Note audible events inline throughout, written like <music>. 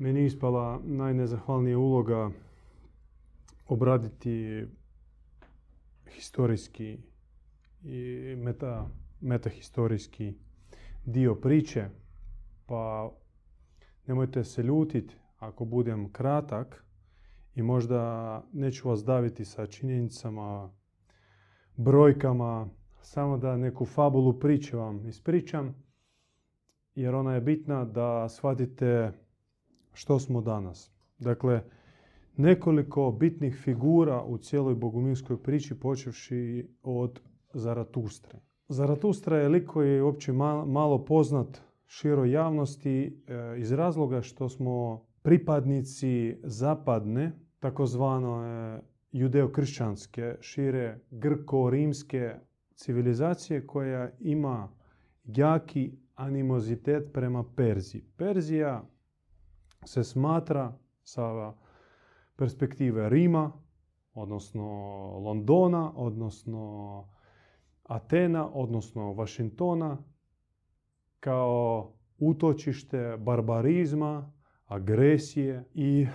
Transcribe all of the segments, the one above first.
meni ispala najnezahvalnija uloga obraditi historijski i meta, metahistorijski dio priče, pa nemojte se ljutiti ako budem kratak i možda neću vas daviti sa činjenicama, brojkama, samo da neku fabulu priče vam ispričam, jer ona je bitna da shvatite što smo danas. Dakle, nekoliko bitnih figura u cijeloj bogumilskoj priči počevši od Zaratustre. Zaratustra je lik koji je uopće malo poznat široj javnosti e, iz razloga što smo pripadnici zapadne, takozvano judeo-kršćanske, šire grko-rimske civilizacije koja ima jaki animozitet prema Perziji. Perzija se smatra sa perspektive Rima, odnosno Londona, odnosno Atena, odnosno Vašingtona, kao utočište barbarizma, agresije i e,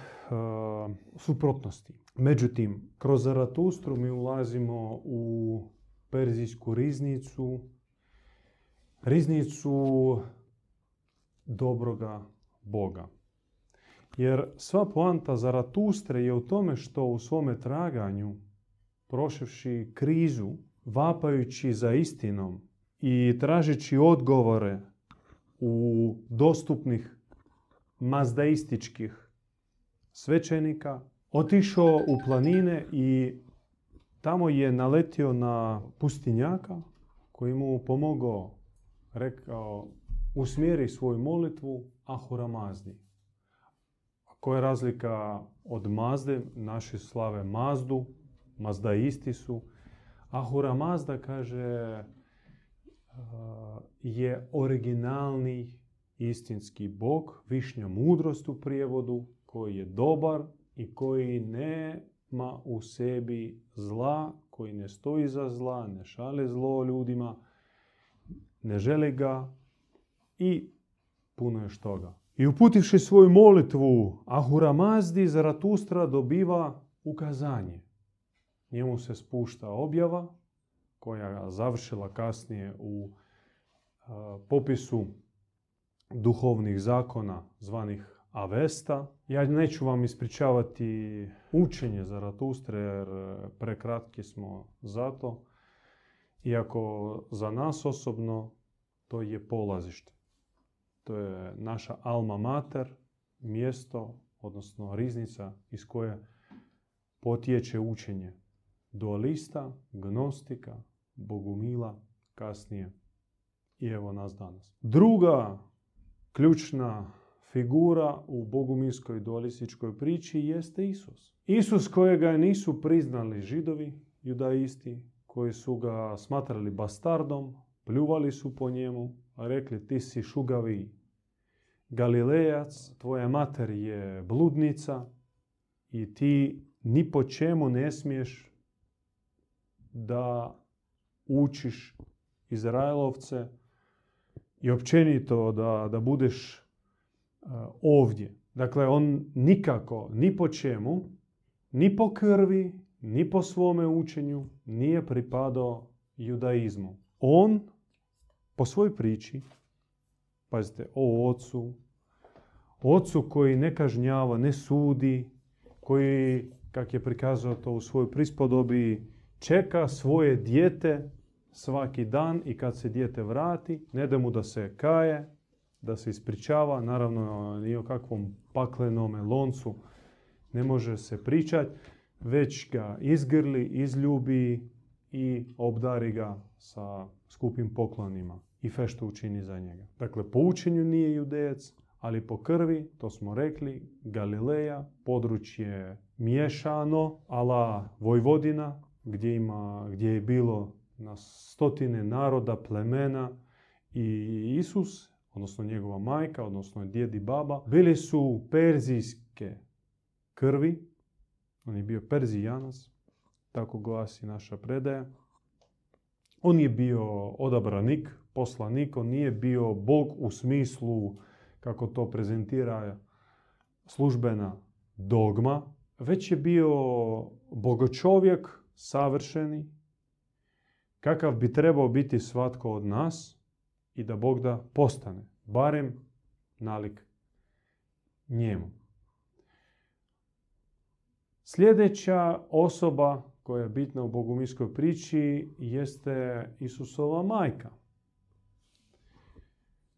suprotnosti. Međutim, kroz Zaratustru mi ulazimo u perzijsku riznicu, riznicu dobroga Boga. Jer sva poanta Zaratustre je u tome što u svome traganju, proševši krizu, vapajući za istinom i tražeći odgovore u dostupnih mazdaističkih svećenika, otišao u planine i tamo je naletio na pustinjaka koji mu pomogao, rekao, usmjeri svoju molitvu Ahura Mazni. Koja je razlika od Mazde? Naši slave Mazdu, Mazdaisti su. Ahura Mazda kaže je originalni istinski bog, višnja mudrost u prijevodu, koji je dobar i koji nema u sebi zla, koji ne stoji za zla, ne šale zlo ljudima, ne želi ga i puno još toga. I uputivši svoju molitvu Ahura Mazdi, Zaratustra dobiva ukazanje. Njemu se spušta objava koja završila kasnije u popisu duhovnih zakona zvanih Avesta. Ja neću vam ispričavati učenje Zaratustre jer prekratki smo za to. Iako za nas osobno to je polazište. To je naša alma mater, mjesto, odnosno riznica iz koje potječe učenje dualista, gnostika, bogumila, kasnije i evo nas danas. Druga ključna figura u bogumilskoj dualističkoj priči jeste Isus. Isus kojega nisu priznali židovi, judaisti, koji su ga smatrali bastardom, pljuvali su po njemu, rekli ti si šugavi Galilejac, tvoja mater je bludnica i ti ni po čemu ne smiješ da učiš Izraelovce i općenito da, da budeš uh, ovdje. Dakle, on nikako, ni po čemu, ni po krvi, ni po svome učenju nije pripadao judaizmu. On po svojoj priči, pazite, o ocu, ocu koji ne kažnjava, ne sudi, koji, kak je prikazao to u svojoj prispodobi, čeka svoje dijete svaki dan i kad se dijete vrati, ne da mu da se kaje, da se ispričava, naravno ni o kakvom paklenome loncu ne može se pričati, već ga izgrli, izljubi i obdari ga sa skupim poklonima i fe što učini za njega. Dakle, po učenju nije judejac, ali po krvi, to smo rekli, Galileja, područje miješano, ala Vojvodina, gdje, ima, gdje je bilo na stotine naroda, plemena i Isus, odnosno njegova majka, odnosno djed i baba, bili su perzijske krvi. On je bio perzijanac, tako glasi naša predaja. On je bio odabranik, poslanik, on nije bio bog u smislu kako to prezentira službena dogma, već je bio bogočovjek savršeni, kakav bi trebao biti svatko od nas i da Bog da postane, barem nalik njemu. Sljedeća osoba koja je bitna u bogumiskoj priči jeste Isusova majka,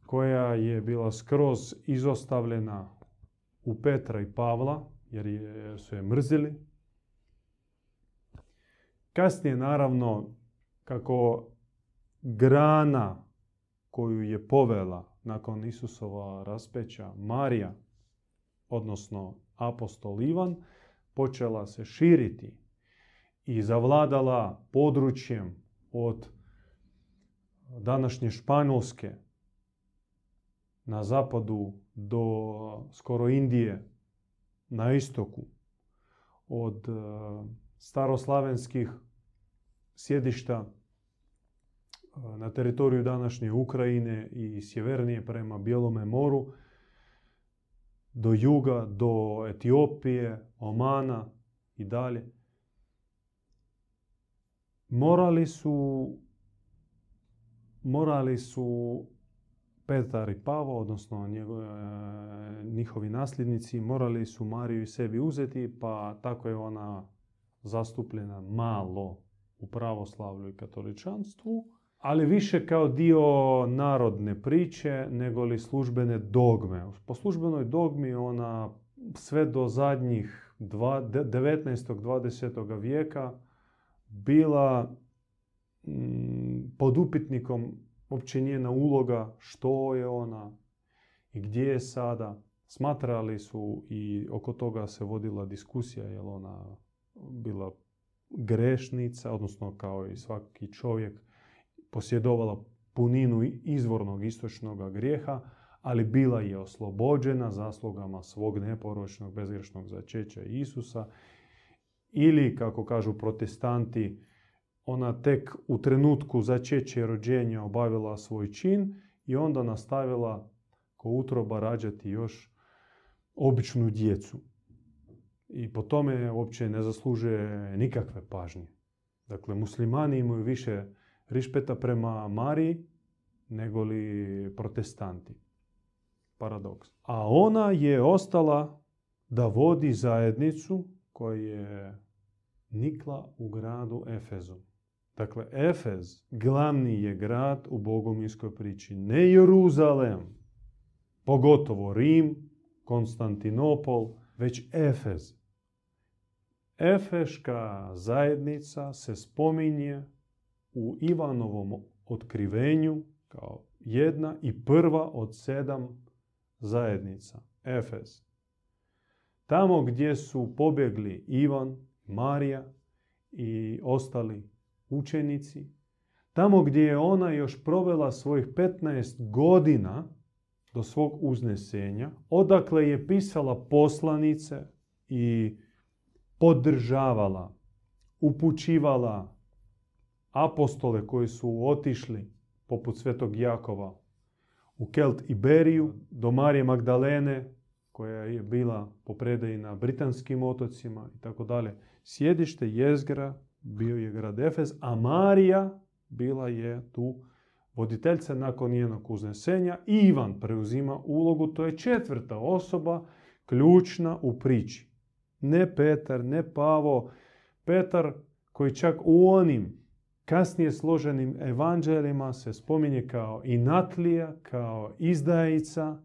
koja je bila skroz izostavljena u Petra i Pavla, jer su je mrzili. Kasnije, naravno, kako grana koju je povela nakon Isusova raspeća Marija, odnosno apostol Ivan, počela se širiti i zavladala područjem od današnje Španjolske na zapadu do skoro Indije na istoku, od e, staroslavenskih sjedišta e, na teritoriju današnje Ukrajine i sjevernije prema Bijelome moru, do juga, do Etiopije, Omana i dalje. Morali su, morali su Petar i Pavo, odnosno njegove, njihovi nasljednici, morali su Mariju i sebi uzeti, pa tako je ona zastupljena malo u pravoslavlju i katoličanstvu, ali više kao dio narodne priče nego li službene dogme. Po službenoj dogmi ona sve do zadnjih 19. 20. vijeka bila pod upitnikom uopće njena uloga, što je ona i gdje je sada. Smatrali su i oko toga se vodila diskusija, je ona bila grešnica, odnosno kao i svaki čovjek posjedovala puninu izvornog istočnog grijeha, ali bila je oslobođena zaslugama svog neporočnog, bezgrešnog začeća Isusa. Ili, kako kažu protestanti, ona tek u trenutku začeća i rođenja obavila svoj čin i onda nastavila ko utroba rađati još običnu djecu. I po tome uopće ne zaslužuje nikakve pažnje. Dakle, muslimani imaju više rišpeta prema Mariji nego li protestanti. Paradoks. A ona je ostala da vodi zajednicu koja je nikla u gradu Efezu. Dakle, Efez glavni je grad u bogominskoj priči. Ne Jeruzalem, pogotovo Rim, Konstantinopol, već Efez. Efeška zajednica se spominje u Ivanovom otkrivenju kao jedna i prva od sedam zajednica. Efez. Tamo gdje su pobjegli Ivan, Marija i ostali učenici, tamo gdje je ona još provela svojih 15 godina do svog uznesenja, odakle je pisala poslanice i podržavala, upućivala apostole koji su otišli, poput svetog Jakova, u Kelt Iberiju, do Marije Magdalene, koja je bila po predaji na britanskim otocima i tako dalje. Sjedište jezgra bio je grad Efez, a Marija bila je tu voditeljca nakon njenog uznesenja. Ivan preuzima ulogu, to je četvrta osoba, ključna u priči. Ne Petar, ne Pavo. Petar koji čak u onim kasnije složenim evanđelima se spominje kao inatlija, kao izdajica,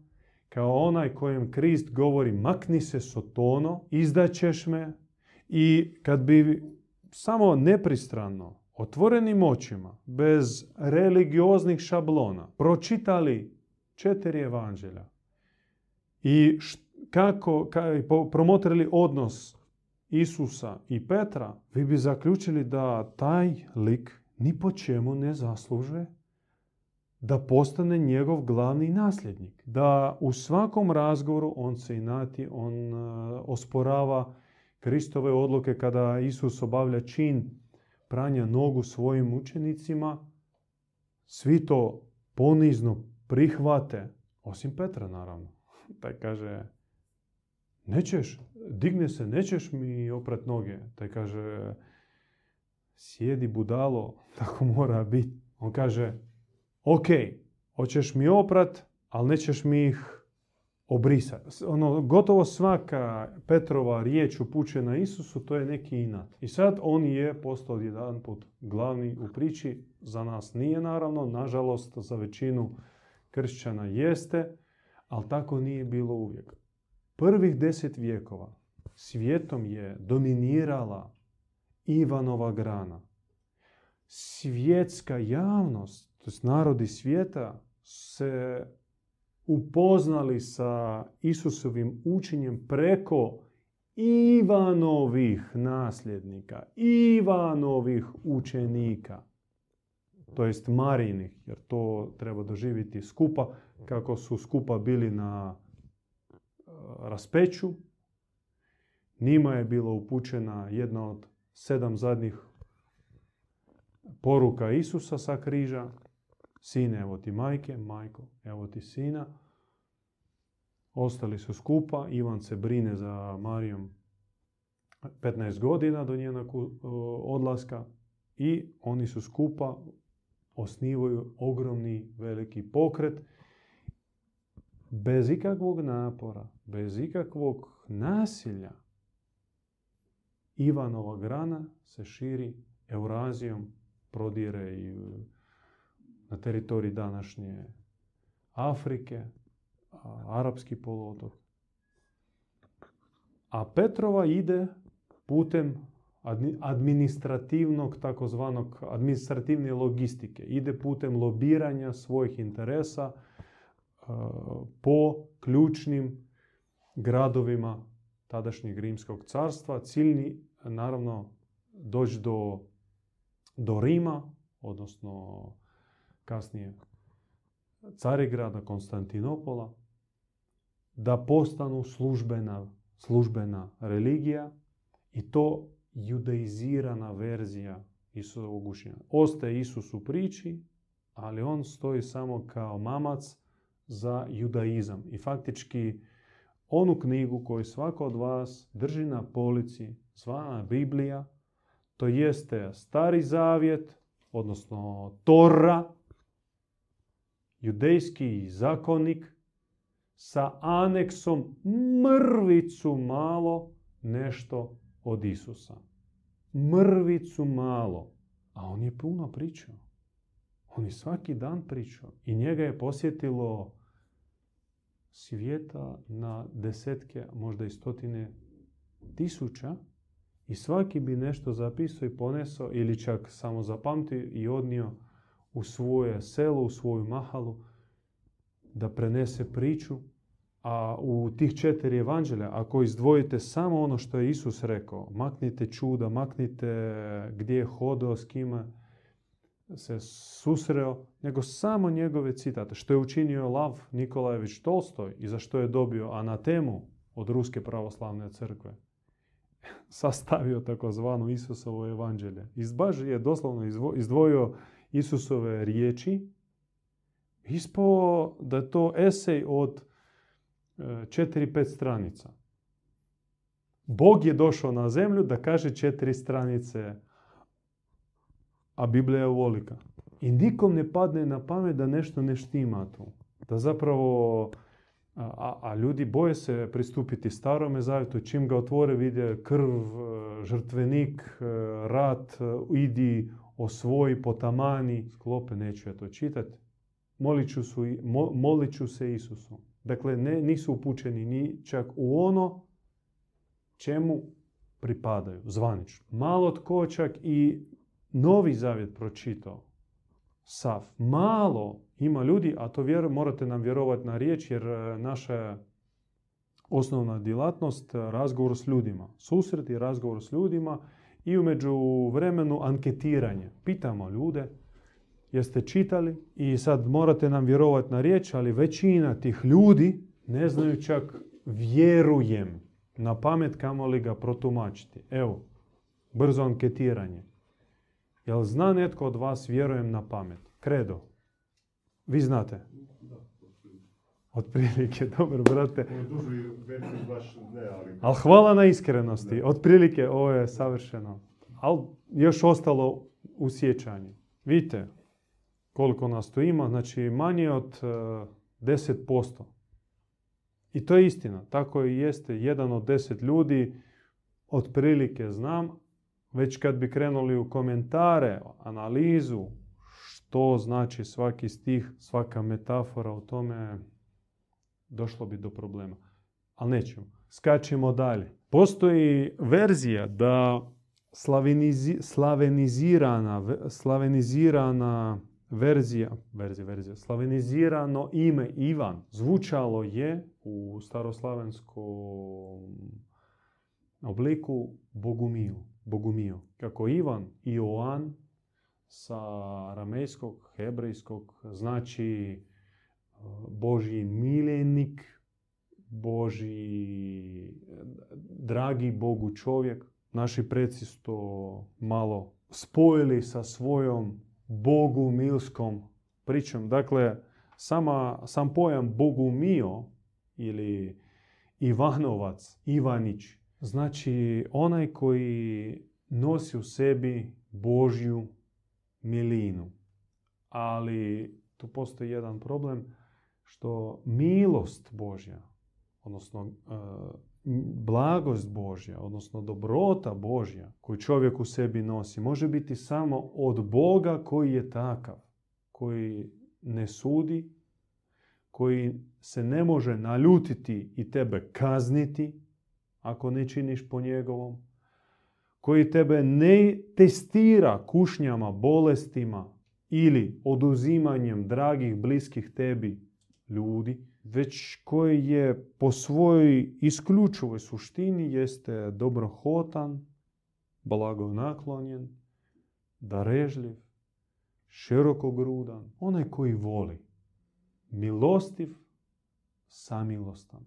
kao onaj kojem Krist govori makni se sotono, izdaćeš me. I kad bi samo nepristrano, otvorenim očima, bez religioznih šablona, pročitali četiri evanđelja i kako, kako promotrili odnos Isusa i Petra, vi bi zaključili da taj lik ni po čemu ne zasluže da postane njegov glavni nasljednik. Da u svakom razgovoru on se inati, on uh, osporava Kristove odluke kada Isus obavlja čin pranja nogu svojim učenicima, svi to ponizno prihvate, osim Petra naravno. <laughs> Taj kaže, nećeš, digne se, nećeš mi oprat noge. Taj kaže, sjedi budalo, <laughs> tako mora biti. On kaže, ok, hoćeš mi oprat, ali nećeš mi ih obrisati. Ono, gotovo svaka Petrova riječ upućena Isusu, to je neki inat. I sad on je postao jedan put glavni u priči. Za nas nije naravno, nažalost za većinu kršćana jeste, ali tako nije bilo uvijek. Prvih deset vijekova svijetom je dominirala Ivanova grana. Svjetska javnost, to narodi svijeta, se upoznali sa Isusovim učenjem preko Ivanovih nasljednika, Ivanovih učenika, to jest Marinih, jer to treba doživjeti skupa, kako su skupa bili na e, raspeću. Njima je bila upućena jedna od sedam zadnjih poruka Isusa sa križa, Sine, evo ti majke, majko, evo ti sina. Ostali su skupa, Ivan se brine za Marijom 15 godina do njenog odlaska i oni su skupa, osnivaju ogromni veliki pokret bez ikakvog napora, bez ikakvog nasilja. Ivanova grana se širi Eurazijom, prodire i na teritoriji današnje Afrike, Arapski poluotok. A Petrova ide putem administrativnog, takozvanog administrativne logistike. Ide putem lobiranja svojih interesa po ključnim gradovima tadašnjeg rimskog carstva. Ciljni, naravno, doći do, do Rima, odnosno kasnije Carigrada, Konstantinopola, da postanu službena, službena religija i to judaizirana verzija Isusovog učenja. Ostaje Isus u priči, ali on stoji samo kao mamac za judaizam. I faktički onu knjigu koju svako od vas drži na polici, zvana Biblija, to jeste stari zavjet, odnosno Tora, judejski zakonik sa aneksom mrvicu malo nešto od Isusa. Mrvicu malo. A on je puno pričao. On je svaki dan pričao. I njega je posjetilo svijeta na desetke, možda i stotine tisuća. I svaki bi nešto zapisao i ponesao ili čak samo zapamtio i odnio u svoje selo, u svoju mahalu, da prenese priču. A u tih četiri evanđelja, ako izdvojite samo ono što je Isus rekao, maknite čuda, maknite gdje je hodao, s kime se susreo, nego samo njegove citate. Što je učinio Lav Nikolajević Tolstoj i za što je dobio anatemu od Ruske pravoslavne crkve. <laughs> Sastavio takozvanu Isusovo evanđelje. Izbaž je doslovno izdvojio Isusove riječi, ispao da je to esej od 4-5 e, stranica. Bog je došao na zemlju da kaže četiri stranice, a Biblija je ovolika. I nikom ne padne na pamet da nešto ne štima tu. Da zapravo, a, a ljudi boje se pristupiti starome zavjetu, čim ga otvore vide krv, e, žrtvenik, e, rat, idi, osvoji, potamani, sklope, neću ja to čitati. Molit ću se Isusu. Dakle, ne, nisu upućeni ni čak u ono čemu pripadaju, zvanično. Malo tko čak i Novi Zavjet pročitao. Sav. Malo ima ljudi, a to vjer, morate nam vjerovati na riječ, jer e, naša osnovna djelatnost razgovor s ljudima. Susret i razgovor s ljudima i umeđu vremenu anketiranje. Pitamo ljude, jeste čitali i sad morate nam vjerovati na riječ, ali većina tih ljudi ne znaju čak vjerujem na pamet kamo li ga protumačiti. Evo, brzo anketiranje. Jel zna netko od vas vjerujem na pamet? Kredo. Vi znate? Otprilike, <laughs> dobro, brate. baš ne, ali... Ali hvala na iskrenosti. Otprilike, ovo je savršeno. Ali još ostalo u sjećanju. Vidite koliko nas tu ima, znači manje od 10%. E, I to je istina. Tako i jeste. Jedan od deset ljudi otprilike znam. Već kad bi krenuli u komentare, analizu, što znači svaki stih, svaka metafora o tome, došlo bi do problema. Ali nećemo. Skačemo dalje. Postoji verzija da slavenizirana, slavenizirana verzija, verzija, verzija, slavenizirano ime Ivan zvučalo je u staroslavenskom obliku Bogumiju. Bogumio. Kako Ivan i Oan sa ramejskog, hebrejskog znači Božji miljenik, Božji dragi Bogu čovjek. Naši preci su to malo spojili sa svojom Bogu milskom pričom. Dakle, sama, sam pojam Bogu mio ili Ivanovac, Ivanić, znači onaj koji nosi u sebi Božju milinu. Ali tu postoji jedan problem što milost Božja, odnosno e, blagost Božja, odnosno dobrota Božja koju čovjek u sebi nosi, može biti samo od Boga koji je takav, koji ne sudi, koji se ne može naljutiti i tebe kazniti ako ne činiš po njegovom, koji tebe ne testira kušnjama, bolestima ili oduzimanjem dragih, bliskih tebi ljudi, već koji je po svojoj isključivoj suštini jeste dobrohotan, blagonaklonjen, darežljiv, širokogrudan, onaj koji voli, milostiv, samilostan,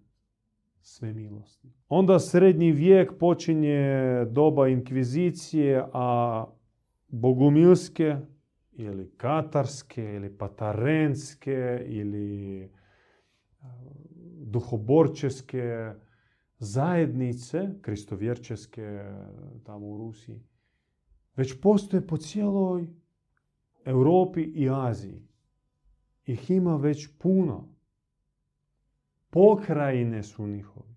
svemilostan. Onda srednji vijek počinje doba inkvizicije, a bogumilske ili katarske ili patarenske ili duhoborčeske zajednice, kristovjerčeske tamo u Rusiji, već postoje po cijeloj Europi i Aziji. Ih ima već puno. Pokrajine su njihovi.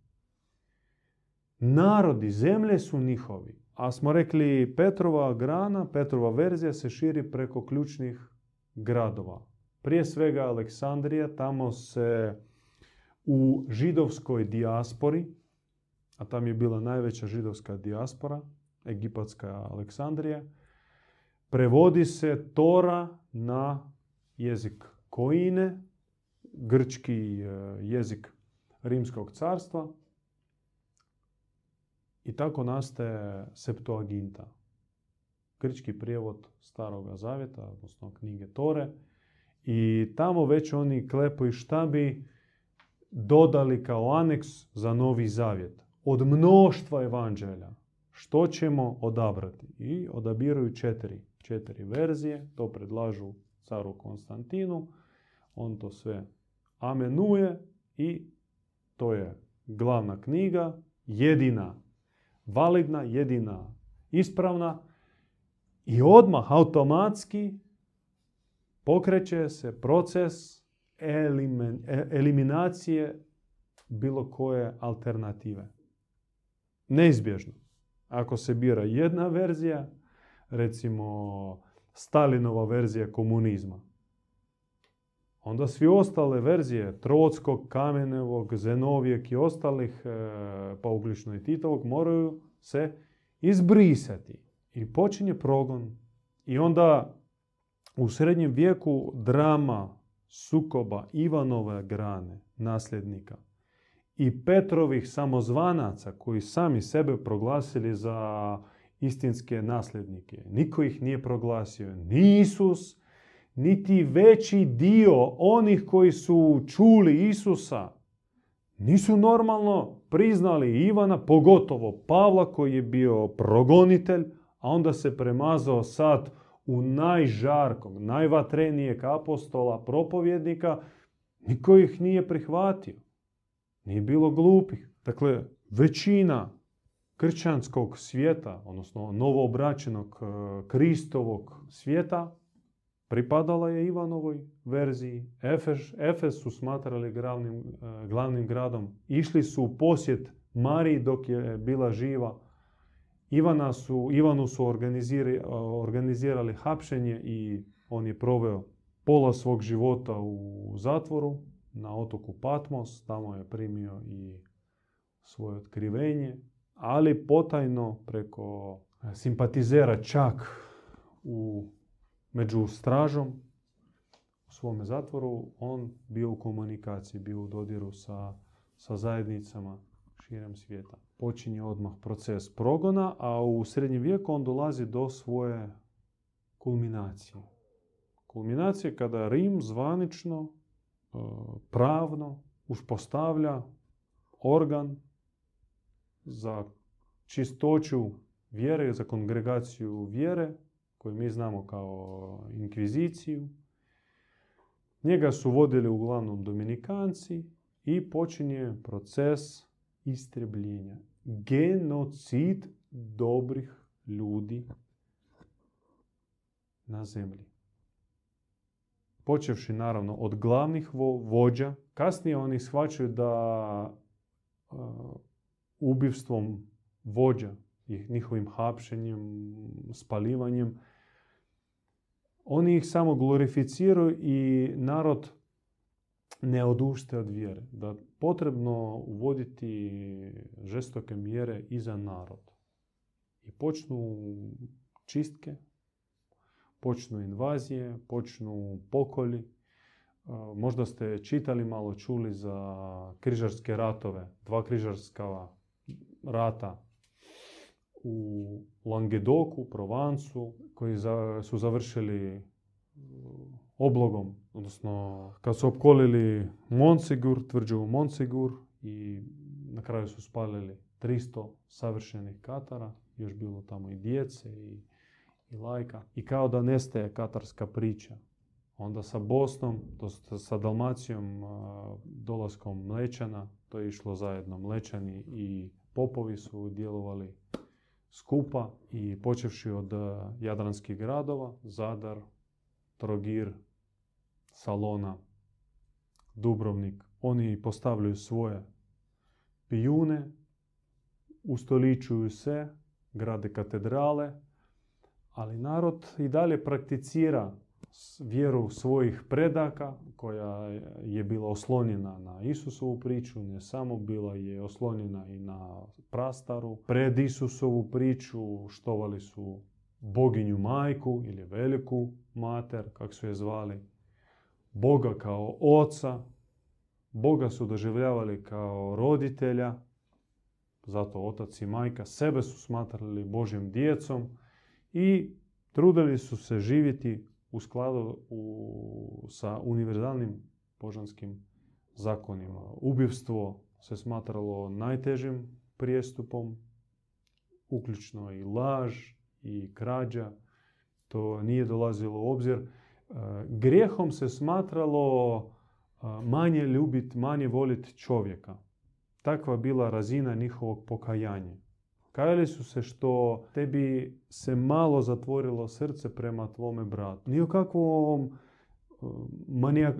Narodi, zemlje su njihovi. A smo rekli Petrova grana, Petrova verzija se širi preko ključnih gradova. Prije svega Aleksandrija, tamo se u židovskoj dijaspori, a tam je bila najveća židovska dijaspora, egipatska Aleksandrija, prevodi se Tora na jezik Koine, grčki e, jezik Rimskog carstva i tako nastaje Septuaginta, grčki prijevod Staroga Zavjeta, odnosno knjige Tore. I tamo već oni klepaju šta bi dodali kao aneks za Novi Zavjet. Od mnoštva evanđelja. Što ćemo odabrati? I odabiraju četiri, četiri verzije. To predlažu caru Konstantinu. On to sve amenuje i to je glavna knjiga, jedina validna, jedina ispravna i odmah automatski pokreće se proces E, eliminacije bilo koje alternative. Neizbježno. Ako se bira jedna verzija, recimo Stalinova verzija komunizma, onda svi ostale verzije Trockog, Kamenevog, Zenovijeg i ostalih, e, pa uključno i Titovog, moraju se izbrisati. I počinje progon. I onda u srednjem vijeku drama sukoba Ivanove grane, nasljednika, i Petrovih samozvanaca koji sami sebe proglasili za istinske nasljednike. Niko ih nije proglasio. Ni Isus, niti veći dio onih koji su čuli Isusa nisu normalno priznali Ivana, pogotovo Pavla koji je bio progonitelj, a onda se premazao sad u najžarkom, najvatrenijeg apostola, propovjednika, Niko ih nije prihvatio. Nije bilo glupih. Dakle, većina kršćanskog svijeta, odnosno novoobraćenog e, Kristovog svijeta, pripadala je Ivanovoj verziji. Efes, Efes su smatrali glavnim, e, glavnim gradom. Išli su u posjet Mariji dok je bila živa. Ivana Ivanu su organizirali, organizirali hapšenje i on je proveo pola svog života u zatvoru na otoku Patmos. Tamo je primio i svoje otkrivenje, ali potajno preko simpatizera čak u, među stražom u svome zatvoru, on bio u komunikaciji, bio u dodiru sa, sa zajednicama širom svijeta. Počinje odmah proces progona, a u srednjem vijeku on dolazi do svoje kulminacije. Kulminacije kada Rim zvanično, e, pravno uspostavlja organ za čistoću vjere, za kongregaciju vjere, koju mi znamo kao inkviziciju. Njega su vodili uglavnom dominikanci i počinje proces istrebljenja. Genocid dobrih ljudi na zemlji. Počevši naravno od glavnih vođa, kasnije oni shvaćaju da ubivstvom vođa, njihovim hapšenjem, spalivanjem, oni ih samo glorificiraju i narod ne odušte od vjere. Da potrebno uvoditi žestoke mjere i za narod. I počnu čistke, počnu invazije, počnu pokolji. Možda ste čitali malo, čuli za križarske ratove, dva križarska rata u Languedoku, Provancu, koji su završili oblogom, odnosno kad su opkolili Monsegur, tvrđavu Monsegur i na kraju su spalili 300 savršenih Katara, još bilo tamo i djece i, i lajka. I kao da nestaje katarska priča. Onda sa Bosnom, to sa Dalmacijom, dolaskom Mlečana, to je išlo zajedno Mlečani i popovi su djelovali skupa i počevši od e, jadranskih gradova, Zadar, Trogir, Salona, Dubrovnik, oni postavljaju svoje pijune, ustoličuju se, grade katedrale, ali narod i dalje prakticira vjeru svojih predaka koja je bila oslonjena na Isusovu priču, ne samo bila je oslonjena i na prastaru. Pred Isusovu priču štovali su boginju majku ili veliku mater, kako su je zvali, Boga kao oca, Boga su doživljavali kao roditelja, zato otac i majka sebe su smatrali Božjim djecom i trudili su se živjeti u skladu u, sa univerzalnim božanskim zakonima. Ubivstvo se smatralo najtežim prijestupom, uključno i laž i krađa. To nije dolazilo u obzir. Grijehom se smatralo manje ljubiti, manje voliti čovjeka. Takva bila razina njihovog pokajanja. Kajali su se što tebi se malo zatvorilo srce prema tvome bratu. Nije kakvom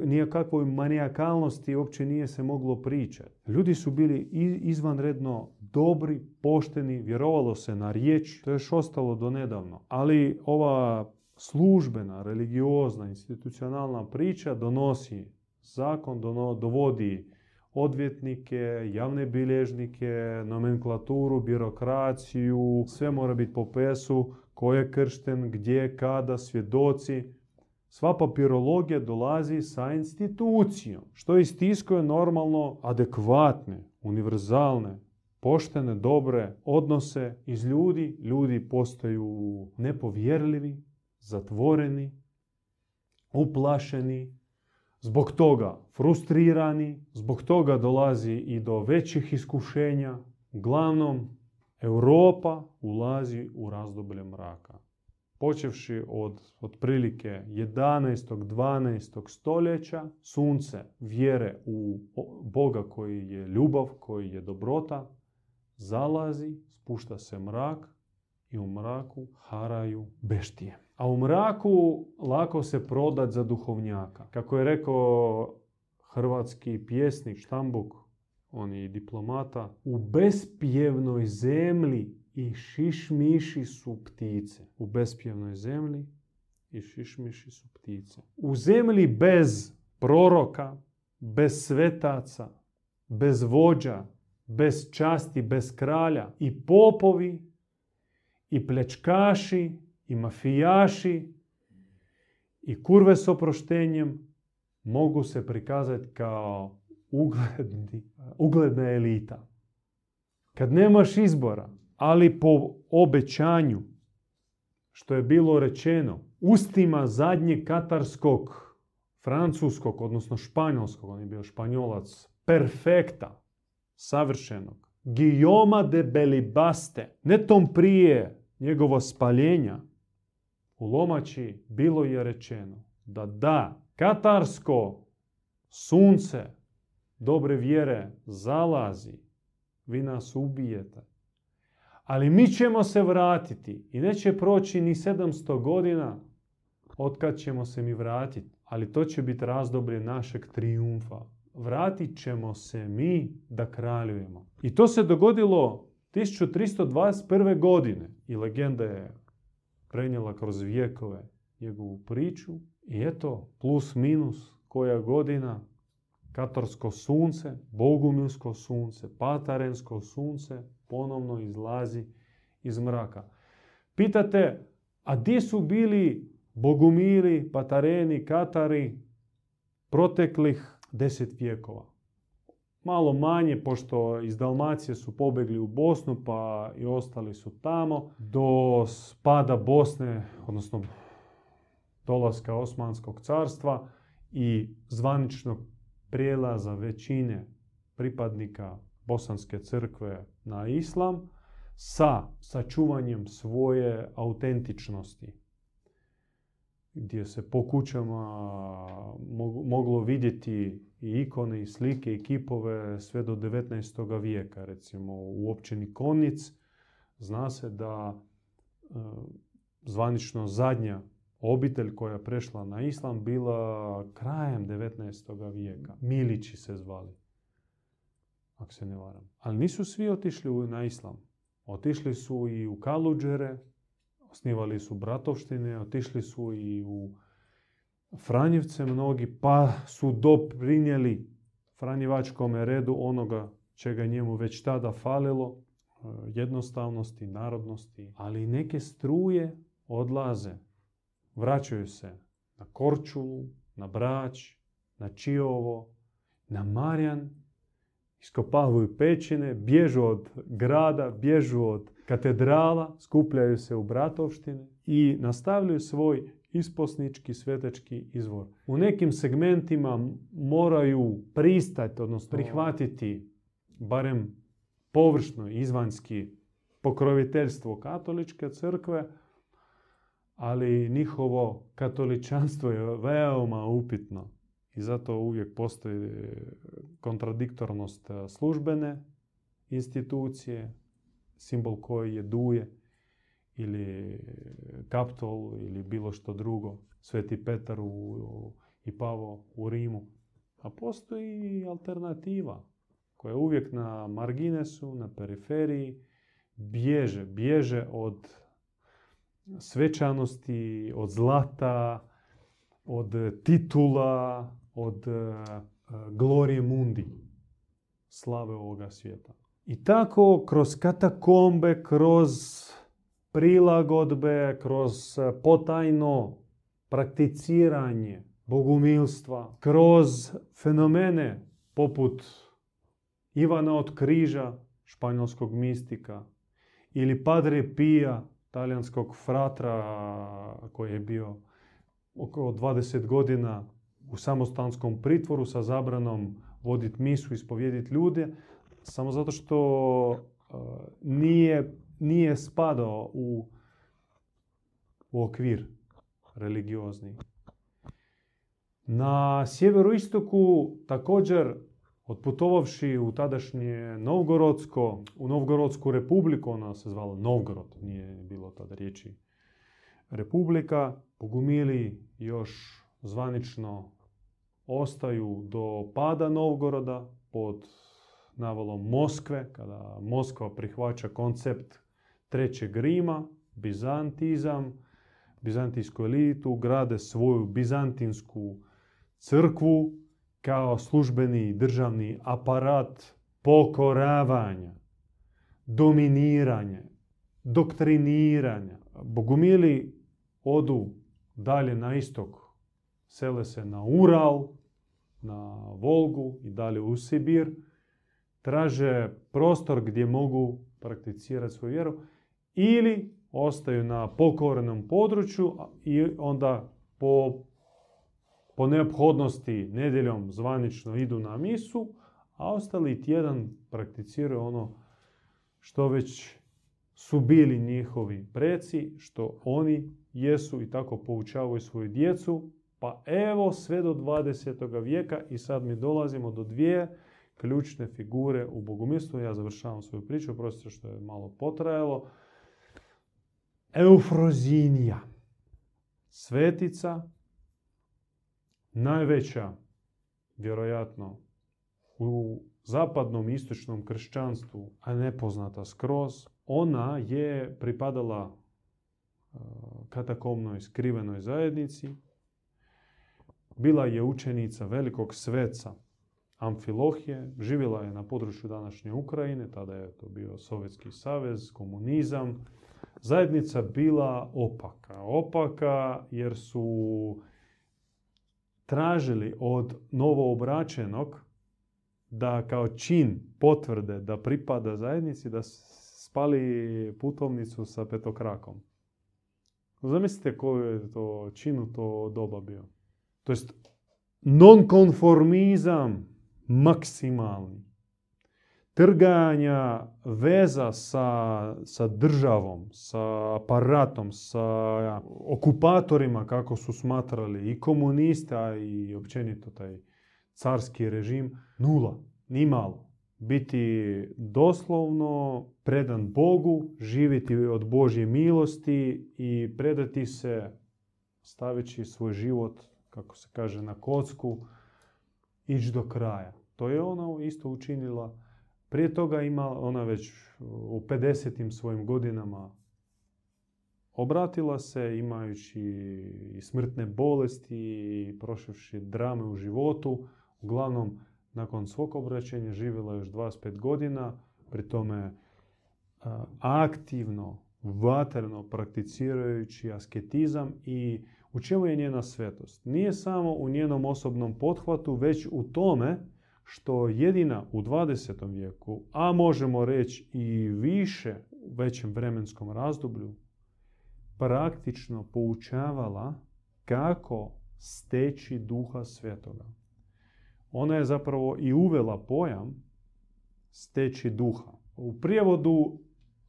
nijakakvoj manijakalnosti uopće nije se moglo pričati. Ljudi su bili izvanredno dobri, pošteni, vjerovalo se na riječ, to je još ostalo do nedavno. Ali ova službena, religiozna, institucionalna priča donosi zakon, dovodi odvjetnike, javne bilježnike, nomenklaturu, birokraciju, sve mora biti po pesu, ko je kršten, gdje, kada, svjedoci. Sva papirologija dolazi sa institucijom, što istiskuje normalno adekvatne, univerzalne, poštene, dobre odnose iz ljudi. Ljudi postaju nepovjerljivi, zatvoreni, uplašeni, Zbog toga frustrirani, zbog toga dolazi i do većih iskušenja. Uglavnom, Europa ulazi u razdoblje mraka. počevši od otprilike 11. 12. stoljeća, sunce vjere u Boga koji je ljubav, koji je dobrota, zalazi, spušta se mrak i u mraku haraju beštije. A u mraku lako se prodat za duhovnjaka. Kako je rekao hrvatski pjesnik Štambuk, on je i diplomata, u bespjevnoj zemlji i šišmiši su ptice. U bespjevnoj zemlji i šišmiši su ptice. U zemlji bez proroka, bez svetaca, bez vođa, bez časti, bez kralja i popovi i plečkaši i mafijaši i kurve s oproštenjem mogu se prikazati kao ugledni, ugledna elita. Kad nemaš izbora, ali po obećanju, što je bilo rečeno, ustima zadnjeg katarskog, francuskog, odnosno španjolskog, on je bio španjolac, perfekta, savršenog, Guillaume de Belibaste, netom prije njegova spaljenja, u Lomači bilo je rečeno da da, katarsko sunce dobre vjere zalazi, vi nas ubijete. Ali mi ćemo se vratiti i neće proći ni 700 godina kad ćemo se mi vratiti. Ali to će biti razdoblje našeg trijumfa. Vratit ćemo se mi da kraljujemo. I to se dogodilo 1321. godine. I legenda je prenijela kroz vijekove njegovu priču. I eto, plus minus koja godina, katorsko sunce, bogumilsko sunce, patarensko sunce, ponovno izlazi iz mraka. Pitate, a gdje su bili bogumili, patareni, katari proteklih deset vijekova? Malo manje, pošto iz Dalmacije su pobegli u Bosnu, pa i ostali su tamo. Do spada Bosne, odnosno dolaska Osmanskog carstva i zvaničnog prijelaza većine pripadnika Bosanske crkve na islam sa sačuvanjem svoje autentičnosti gdje se po kućama moglo vidjeti i ikone i slike i kipove sve do 19. vijeka. Recimo u općini Konnic zna se da e, zvanično zadnja obitelj koja je prešla na islam bila krajem 19. vijeka. Milići se zvali, ako se ne varam. Ali nisu svi otišli na islam. Otišli su i u Kaluđere, osnivali su bratovštine, otišli su i u Franjevce mnogi, pa su doprinijeli Franjevačkom redu onoga čega njemu već tada falilo, e, jednostavnosti, narodnosti, ali neke struje odlaze vraćaju se na Korčulu, na Brać, na Čiovo, na Marjan, iskopavaju pećine, bježu od grada, bježu od katedrala, skupljaju se u bratovštine i nastavljaju svoj isposnički svetečki izvor. U nekim segmentima moraju pristati, odnosno prihvatiti barem površno izvanjski pokroviteljstvo katoličke crkve, ali njihovo katoličanstvo je veoma upitno i zato uvijek postoji kontradiktornost e, službene institucije, simbol koji je duje ili kaptol ili bilo što drugo, Sveti Petar u, i Pavo u Rimu. A postoji alternativa koja je uvijek na marginesu, na periferiji, bježe, bježe od svečanosti, od zlata, od titula, od e, glorije mundi, slave ovoga svijeta. I tako kroz katakombe, kroz prilagodbe, kroz potajno prakticiranje bogumilstva, kroz fenomene poput Ivana od križa, španjolskog mistika, ili Padre Pija, talijanskog fratra koji je bio oko 20 godina u samostanskom pritvoru sa zabranom voditi misu, ispovjediti ljude, samo zato što nije, nije spadao u u okvir religiozni. Na sjeveroistoku također otputovavši u tadašnje Novgorodsko, u Novgorodsku republiku, ona se zvala Novgorod, nije bilo tada riječi republika, Bogumili još zvanično ostaju do pada Novgoroda pod navalom Moskve, kada Moskva prihvaća koncept trećeg Rima, bizantizam, bizantijsku elitu, grade svoju bizantinsku crkvu kao službeni državni aparat pokoravanja, dominiranja, doktriniranja. Bogumili odu dalje na istok, sele se na Ural, na Volgu i dalje u Sibir, traže prostor gdje mogu prakticirati svoju vjeru ili ostaju na pokorenom području i onda po, po neophodnosti nedjeljom zvanično idu na misu, a ostali tjedan prakticiraju ono što već su bili njihovi preci, što oni jesu i tako poučavaju svoju djecu. Pa evo sve do 20. vijeka i sad mi dolazimo do dvije ključne figure u bogumilstvu. Ja završavam svoju priču, prostite što je malo potrajalo. Eufrozinija, svetica, najveća, vjerojatno, u zapadnom istočnom kršćanstvu, a nepoznata skroz, ona je pripadala e, katakomnoj skrivenoj zajednici. Bila je učenica velikog sveca Amfilohije, živjela je na području današnje Ukrajine, tada je to bio Sovjetski savez, komunizam. Zajednica bila opaka. Opaka jer su tražili od novoobraćenog da kao čin potvrde da pripada zajednici, da spali putovnicu sa petokrakom. Zamislite koji je to čin u to doba bio. To jest nonkonformizam maksimalni. Trganja veza sa, sa državom, sa aparatom, sa okupatorima, kako su smatrali, i komunista, i općenito taj carski režim, nula, ni malo. Biti doslovno predan Bogu, živjeti od Božje milosti i predati se staveći svoj život, kako se kaže, na kocku, ići do kraja. To je ona isto učinila. Prije toga ima ona već u 50. svojim godinama obratila se imajući i smrtne bolesti i prošavši drame u životu. Uglavnom, nakon svog obraćenja živjela još 25 godina, pri tome aktivno, vaterno prakticirajući asketizam i u čemu je njena svetost? Nije samo u njenom osobnom pothvatu, već u tome što jedina u 20. vijeku, a možemo reći i više u većem vremenskom razdoblju, praktično poučavala kako steći duha svetoga. Ona je zapravo i uvela pojam steći duha. U prijevodu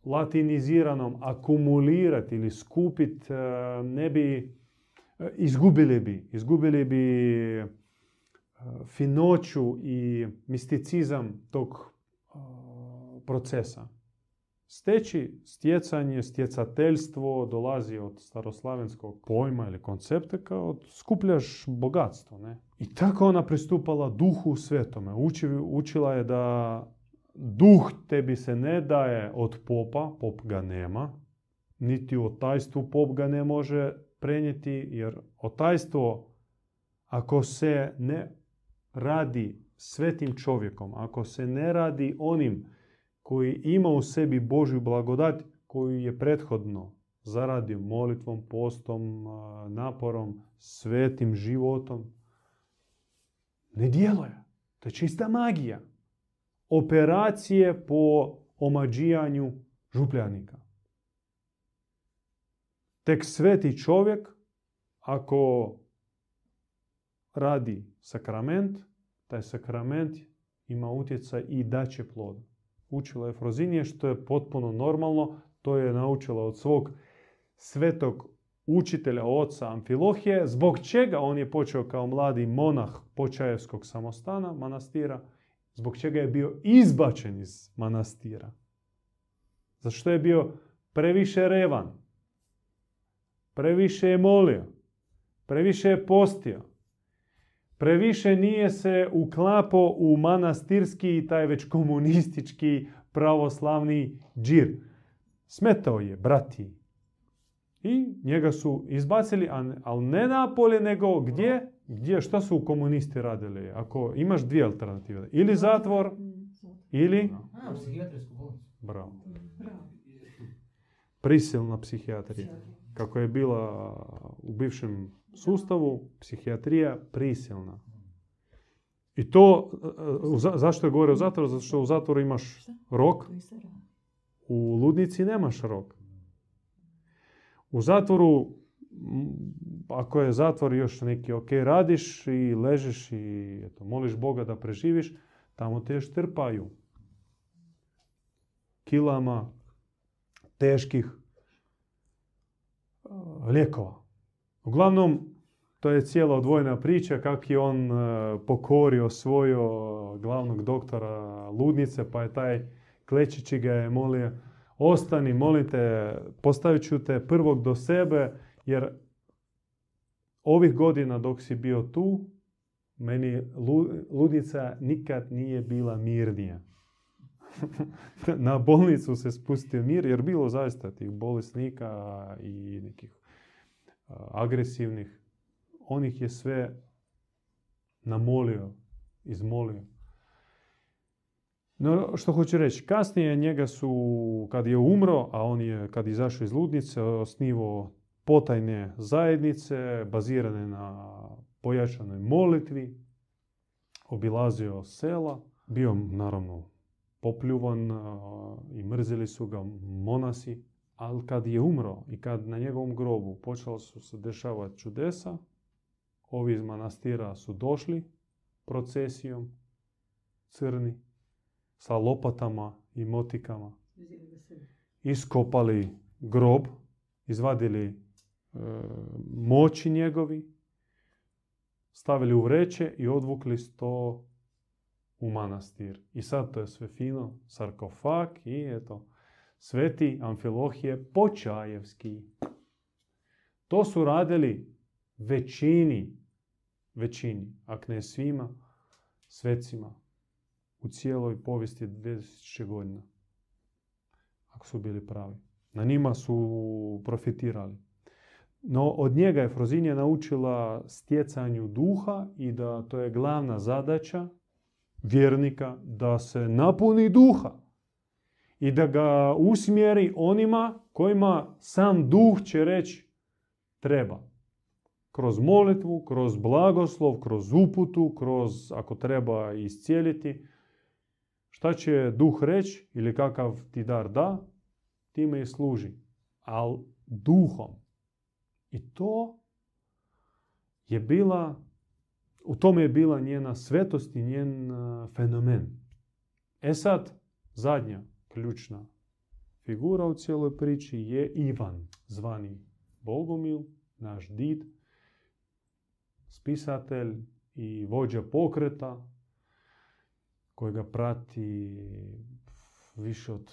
latiniziranom akumulirati ili skupiti e, ne bi, izgubili bi, izgubili bi finoću i misticizam tog procesa. Steći, stjecanje, stjecateljstvo dolazi od staroslavenskog pojma ili koncepta kao skupljaš bogatstvo. Ne? I tako ona pristupala duhu svetome. Uči, učila je da duh tebi se ne daje od popa, pop ga nema, niti u tajstvu pop ga ne može prenijeti, jer otajstvo ako se ne radi svetim čovjekom, ako se ne radi onim koji ima u sebi Božju blagodat koju je prethodno zaradio molitvom, postom, naporom, svetim životom, ne djeluje. To je čista magija. Operacije po omađijanju župljanika. Tek sveti čovjek, ako radi sakrament, taj sakrament ima utjecaj i daće plod. Učila je Frozinije što je potpuno normalno, to je naučila od svog svetog učitelja oca Amfilohije, zbog čega on je počeo kao mladi monah Počajevskog samostana, manastira, zbog čega je bio izbačen iz manastira. Zašto je bio previše revan, previše je molio, previše je postio, previše nije se uklapao u manastirski i taj već komunistički pravoslavni džir. Smetao je, brati. I njega su izbacili, ali ne napolje, nego gdje? Gdje? Šta su komunisti radili? Ako imaš dvije alternative. Ili zatvor, ili... A, psihijatrijsku bolnicu. Bravo. Prisilna psihijatrija. Kako je bila u bivšem sustavu, psihijatrija prisilna. I to, za- zašto je gore u zatvoru? Zato što u zatvoru imaš rok, u ludnici nemaš rok. U zatvoru, ako je zatvor još neki ok, radiš i ležiš i eto, moliš Boga da preživiš, tamo te još trpaju. Kilama teških lijekova. Uglavnom, to je cijela odvojena priča kako je on e, pokorio svojio glavnog doktora ludnice, pa je taj klečići ga je molio ostani, molim te, postavit ću te prvog do sebe, jer ovih godina dok si bio tu, meni lu- ludnica nikad nije bila mirnija. <laughs> Na bolnicu se spustio mir, jer bilo zaista tih bolesnika i nekih agresivnih. On ih je sve namolio, izmolio. No, što hoću reći, kasnije njega su, kad je umro, a on je, kad je izašao iz ludnice, osnivao potajne zajednice, bazirane na pojačanoj molitvi, obilazio sela, bio naravno popljuvan i mrzili su ga monasi, ali kad je umro i kad na njegovom grobu počela su se dešavati čudesa, ovi iz manastira su došli procesijom, crni, sa lopatama i motikama, iskopali grob, izvadili e, moći njegovi, stavili u vreće i odvukli to u manastir. I sad to je sve fino, sarkofag i eto, sveti Amfilohije Počajevski. To su radili većini, većini, ako ne svima, svecima u cijeloj povijesti 2000 godina. Ako su bili pravi. Na njima su profitirali. No, od njega je Frozinija naučila stjecanju duha i da to je glavna zadaća vjernika da se napuni duha i da ga usmjeri onima kojima sam duh će reći treba. Kroz molitvu, kroz blagoslov, kroz uputu, kroz ako treba iscijeliti. Šta će duh reći ili kakav ti dar da, time i služi. Ali duhom. I to je bila, u tome je bila njena svetost i njen a, fenomen. E sad, zadnja ključna figura u cijeloj priči je Ivan, zvani Bogomil, naš did, spisatelj i vođa pokreta kojega prati više od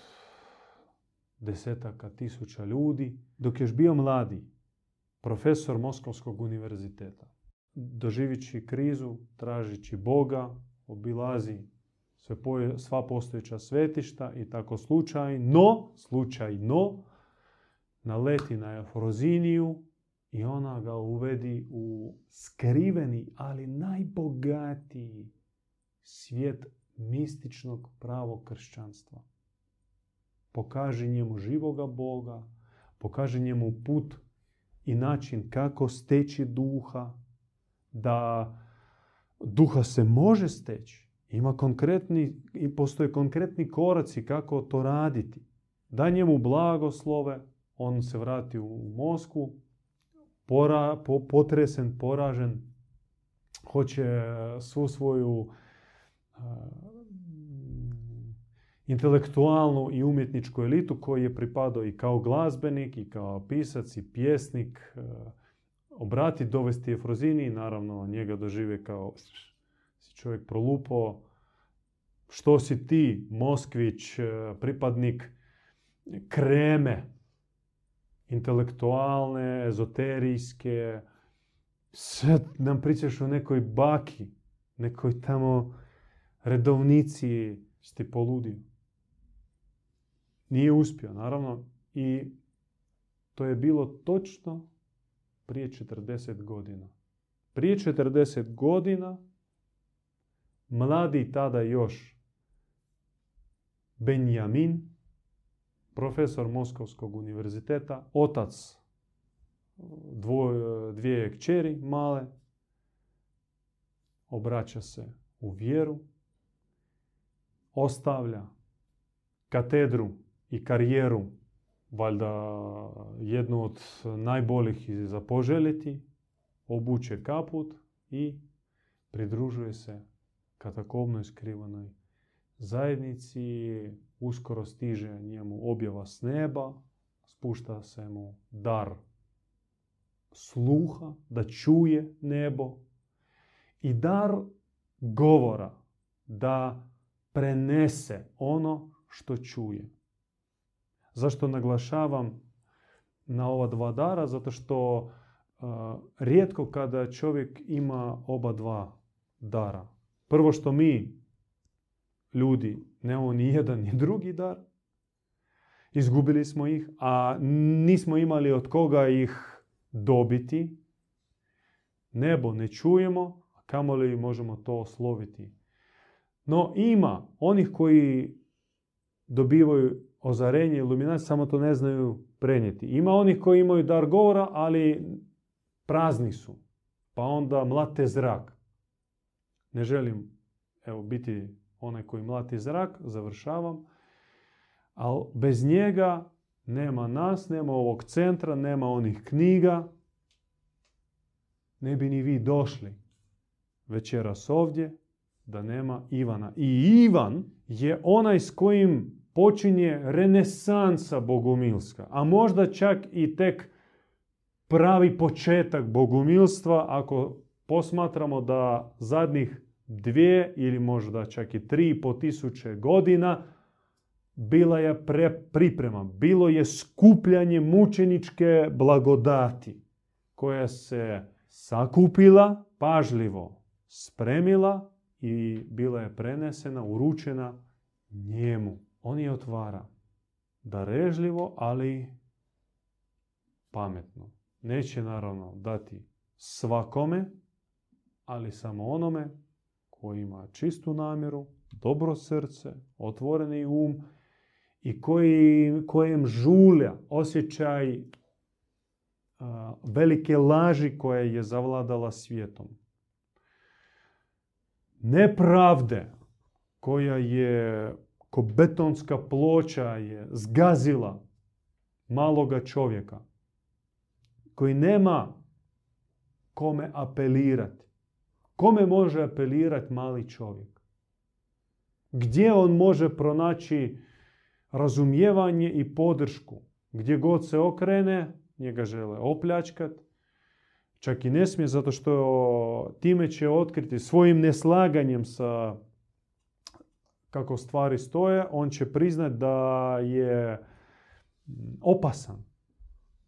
desetaka tisuća ljudi. Dok još bio mladi, profesor Moskovskog univerziteta, doživići krizu, tražići Boga, obilazi sve sva postojeća svetišta i tako slučajno, slučajno, naleti na Efroziniju i ona ga uvedi u skriveni, ali najbogatiji svijet mističnog pravog kršćanstva. Pokaže njemu živoga Boga, pokaže njemu put i način kako steći duha, da duha se može steći. Ima konkretni, i postoje konkretni koraci kako to raditi. Da njemu blagoslove, on se vrati u Moskvu, pora, po, potresen, poražen, hoće svu svoju a, intelektualnu i umjetničku elitu koji je pripadao i kao glazbenik i kao pisac i pjesnik e, obrati, dovesti Efrozini i naravno njega dožive kao si čovjek prolupo, što si ti, Moskvić, e, pripadnik kreme, intelektualne, ezoterijske, sve nam pričaš o nekoj baki, nekoj tamo redovnici, si poludio. Nije uspio, naravno, i to je bilo točno prije 40 godina. Prije 40 godina mladi tada još Benjamin, profesor Moskovskog univerziteta, otac dvoje, dvije kćeri male, obraća se u vjeru, ostavlja katedru i karijeru, valjda jednu od najboljih za poželjeti, obuče kaput i pridružuje se katakomnoj skrivanoj zajednici, uskoro stiže njemu objava s neba, spušta se mu dar sluha, da čuje nebo i dar govora, da prenese ono što čuje. Zašto naglašavam na ova dva dara? Zato što rijetko kada čovjek ima oba dva dara. Prvo što mi, ljudi, nemamo ni jedan ni drugi dar, izgubili smo ih, a nismo imali od koga ih dobiti. Nebo ne čujemo, a kamoli možemo to osloviti. No ima onih koji dobivaju ozarenje, iluminaciju, samo to ne znaju prenijeti. Ima onih koji imaju dar govora, ali prazni su. Pa onda mlate zrak. Ne želim evo, biti onaj koji mlati zrak, završavam. Ali bez njega nema nas, nema ovog centra, nema onih knjiga. Ne bi ni vi došli večeras ovdje da nema Ivana. I Ivan je onaj s kojim počinje renesansa bogumilska, a možda čak i tek pravi početak bogumilstva ako posmatramo da zadnjih dvije ili možda čak i tri po tisuće godina bila je pre, priprema, bilo je skupljanje mučeničke blagodati koja se sakupila, pažljivo spremila i bila je prenesena, uručena njemu. On je otvara. Darežljivo, ali pametno. Neće naravno dati svakome, ali samo onome koji ima čistu namjeru, dobro srce, otvoreni um i koji, kojem žulja osjećaj velike laži koja je zavladala svijetom. Nepravde koja je ko betonska ploča je zgazila maloga čovjeka koji nema kome apelirati. Kome može apelirati mali čovjek? Gdje on može pronaći razumijevanje i podršku? Gdje god se okrene, njega žele opljačkat. Čak i ne smije zato što time će otkriti svojim neslaganjem sa kako stvari stoje, on će priznat da je opasan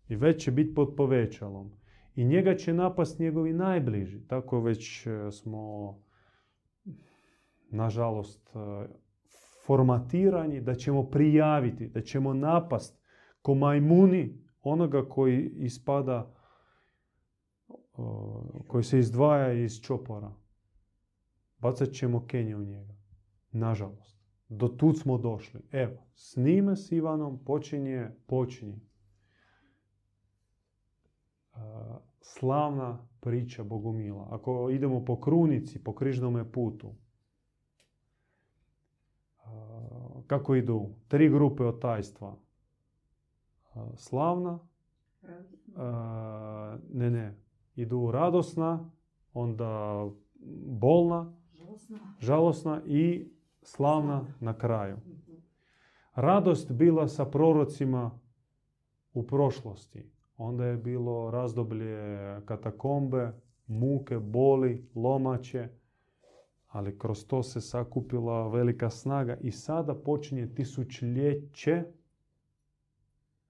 i već će biti pod povećalom. I njega će napast njegovi najbliži. Tako već e, smo, nažalost, e, formatirani da ćemo prijaviti, da ćemo napast ko majmuni onoga koji ispada, koji se izdvaja iz čopora. Bacat ćemo kenje u njega. Nažalost. Do tud smo došli. Evo, snime s Ivanom počinje, počinje. Slavna priča Bogumila. Ako idemo po krunici, po križnome putu, kako idu? Tri grupe od tajstva. Slavna, ne, ne, idu radosna, onda bolna, žalosna i slavna na kraju. radost bila sa prorocima u prošlosti. Onda je bilo razdoblje katakombe, muke, boli, lomače, ali kroz to se sakupila velika snaga i sada počinje tisućljeće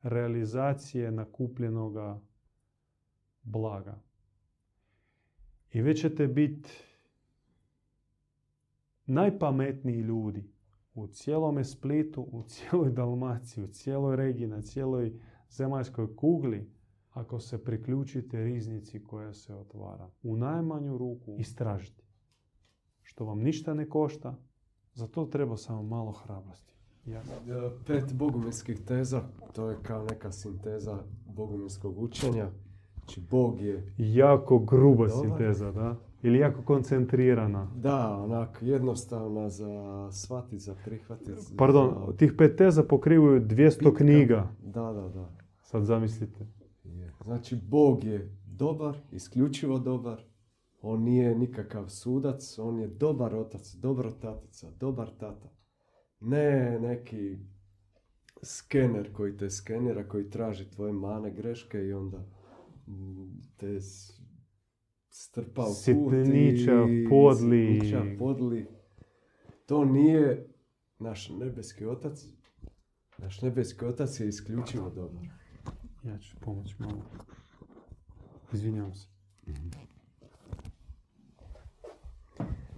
realizacije nakupljenoga blaga. I već ćete biti najpametniji ljudi u cijelome Splitu, u cijeloj Dalmaciji, u cijeloj regiji, na cijeloj zemaljskoj kugli, ako se priključite riznici koja se otvara. U najmanju ruku istražite. Što vam ništa ne košta, za to treba samo malo hrabrosti. Jasno. E, Pet bogumilskih teza, to je kao neka sinteza bogumilskog učenja. Znači, Bog je, Jako gruba Dobar. sinteza, da? Ili jako koncentrirana. da, onak, jednostavna za shvatiti, za prihvatiti. Pardon, tih pet teza pokrivaju 200 knjiga. Da, da, da. Sad zamislite. Je. Znači, Bog je dobar, isključivo dobar. On nije nikakav sudac, on je dobar otac, dobro tatica, dobar tata. Ne neki skener koji te skenira, koji traži tvoje mane, greške i onda te strpa u Sitniča, i- podli. sitniča, podli. To nije naš nebeski otac. Naš nebeski otac je isključivo dobar. Ja ću pomoći malo. Izvinjavam se.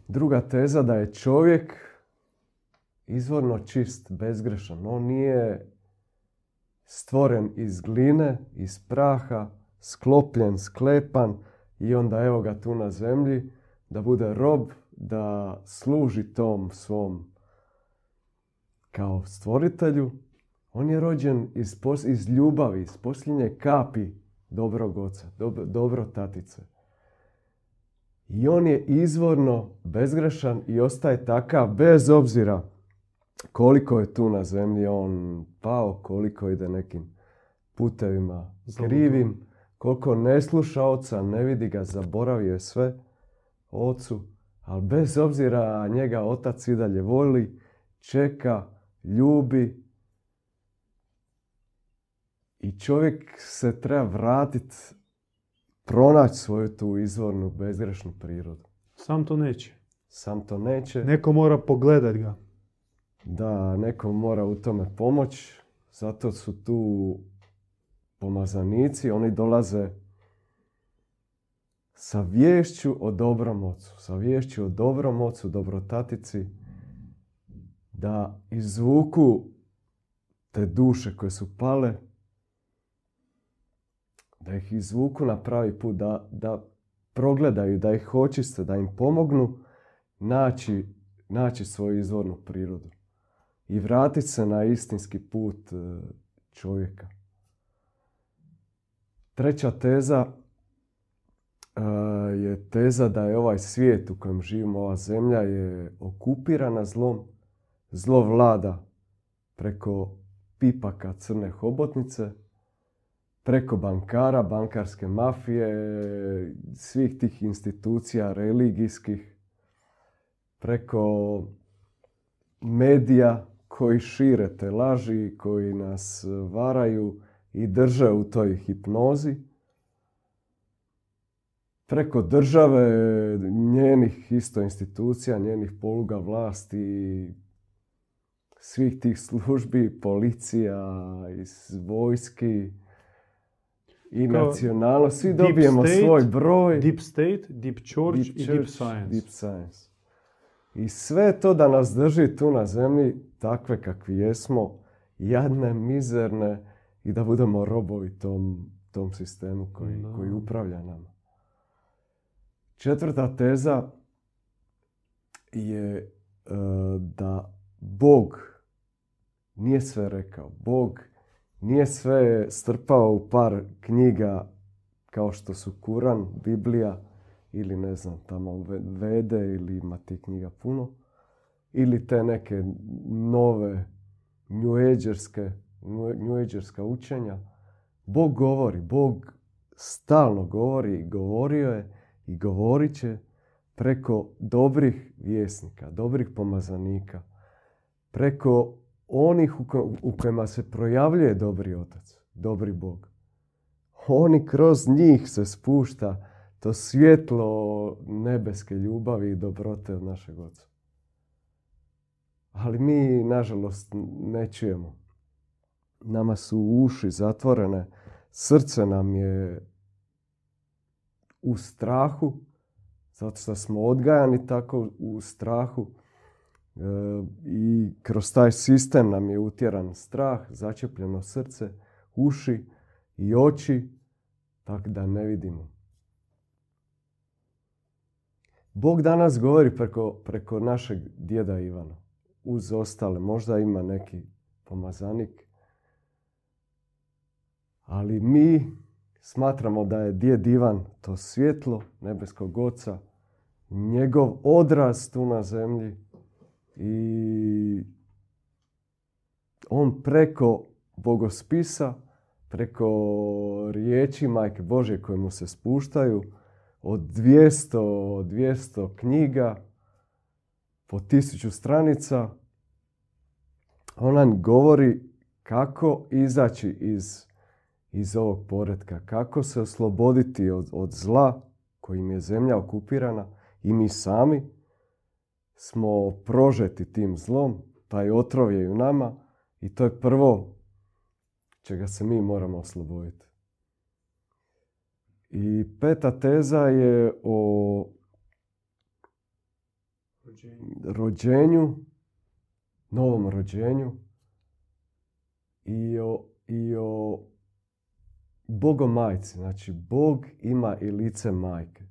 Druga teza da je čovjek izvorno čist, bezgrešan. On nije stvoren iz gline, iz praha, sklopljen, sklepan i onda evo ga tu na zemlji da bude rob, da služi tom svom kao stvoritelju. On je rođen iz, pos- iz ljubavi, iz posljednje kapi dobrog oca, dob- dobro tatice. I on je izvorno bezgrešan i ostaje takav bez obzira koliko je tu na zemlji on pao, koliko ide nekim putevima krivim, koliko ne sluša oca, ne vidi ga, zaboravio je sve ocu, ali bez obzira njega otac i dalje voli, čeka, ljubi i čovjek se treba vratiti, pronaći svoju tu izvornu bezgrešnu prirodu. Sam to neće. Sam to neće. Neko mora pogledat ga. Da, neko mora u tome pomoć. Zato su tu pomazanici. Oni dolaze sa vješću o dobrom ocu. Sa vješću o dobrom ocu, dobrotatici. Da izvuku te duše koje su pale. Da ih izvuku na pravi put. Da, da progledaju, da ih očiste, da im pomognu naći, naći svoju izvornu prirodu i vratiti se na istinski put e, čovjeka. Treća teza e, je teza da je ovaj svijet u kojem živimo, ova zemlja je okupirana zlom. Zlo vlada preko pipaka crne hobotnice, preko bankara, bankarske mafije, svih tih institucija religijskih, preko medija koji šire te laži, koji nas varaju i drže u toj hipnozi. Preko države, njenih isto institucija, njenih poluga vlasti, svih tih službi, policija, iz vojski i Kao nacionalno. Svi dobijemo state, svoj broj. Deep State, Deep Church Deep i Deep Science. Deep Science. I sve to da nas drži tu na zemlji, takve kakvi jesmo, jadne, mizerne i da budemo robovi tom, tom sistemu koji, Da. koji upravlja nama. Četvrta teza je e, da Bog nije sve rekao. Bog nije sve strpao u par knjiga kao što su Kuran, Biblija ili ne znam, tamo Ve- Vede ili ima tih knjiga puno. Ili te neke nove New Agerska učenja. Bog govori, Bog stalno govori govorio je i govorit će preko dobrih vjesnika, dobrih pomazanika, preko onih u kojima se projavljuje dobri otac, dobri Bog. Oni kroz njih se spušta to svjetlo nebeske ljubavi i dobrote od našeg oca. Ali mi, nažalost, ne čujemo. Nama su uši zatvorene, srce nam je u strahu, zato što smo odgajani tako u strahu. E, I kroz taj sistem nam je utjeran strah, začepljeno srce, uši i oči, tako da ne vidimo. Bog danas govori preko, preko našeg djeda Ivana. Uz ostale, možda ima neki pomazanik. Ali mi smatramo da je djed Ivan to svjetlo nebeskog oca, njegov odraz tu na zemlji i on preko bogospisa, preko riječi Majke Bože koje mu se spuštaju, od 200, 200 knjiga, po tisuću stranica, on nam govori kako izaći iz, iz ovog poretka, kako se osloboditi od, od zla kojim je zemlja okupirana i mi sami smo prožeti tim zlom, taj otrov je u nama i to je prvo čega se mi moramo osloboditi. I peta teza je o rođenju, novom rođenju i o, i o Bogomajci. Znači, Bog ima i lice majke.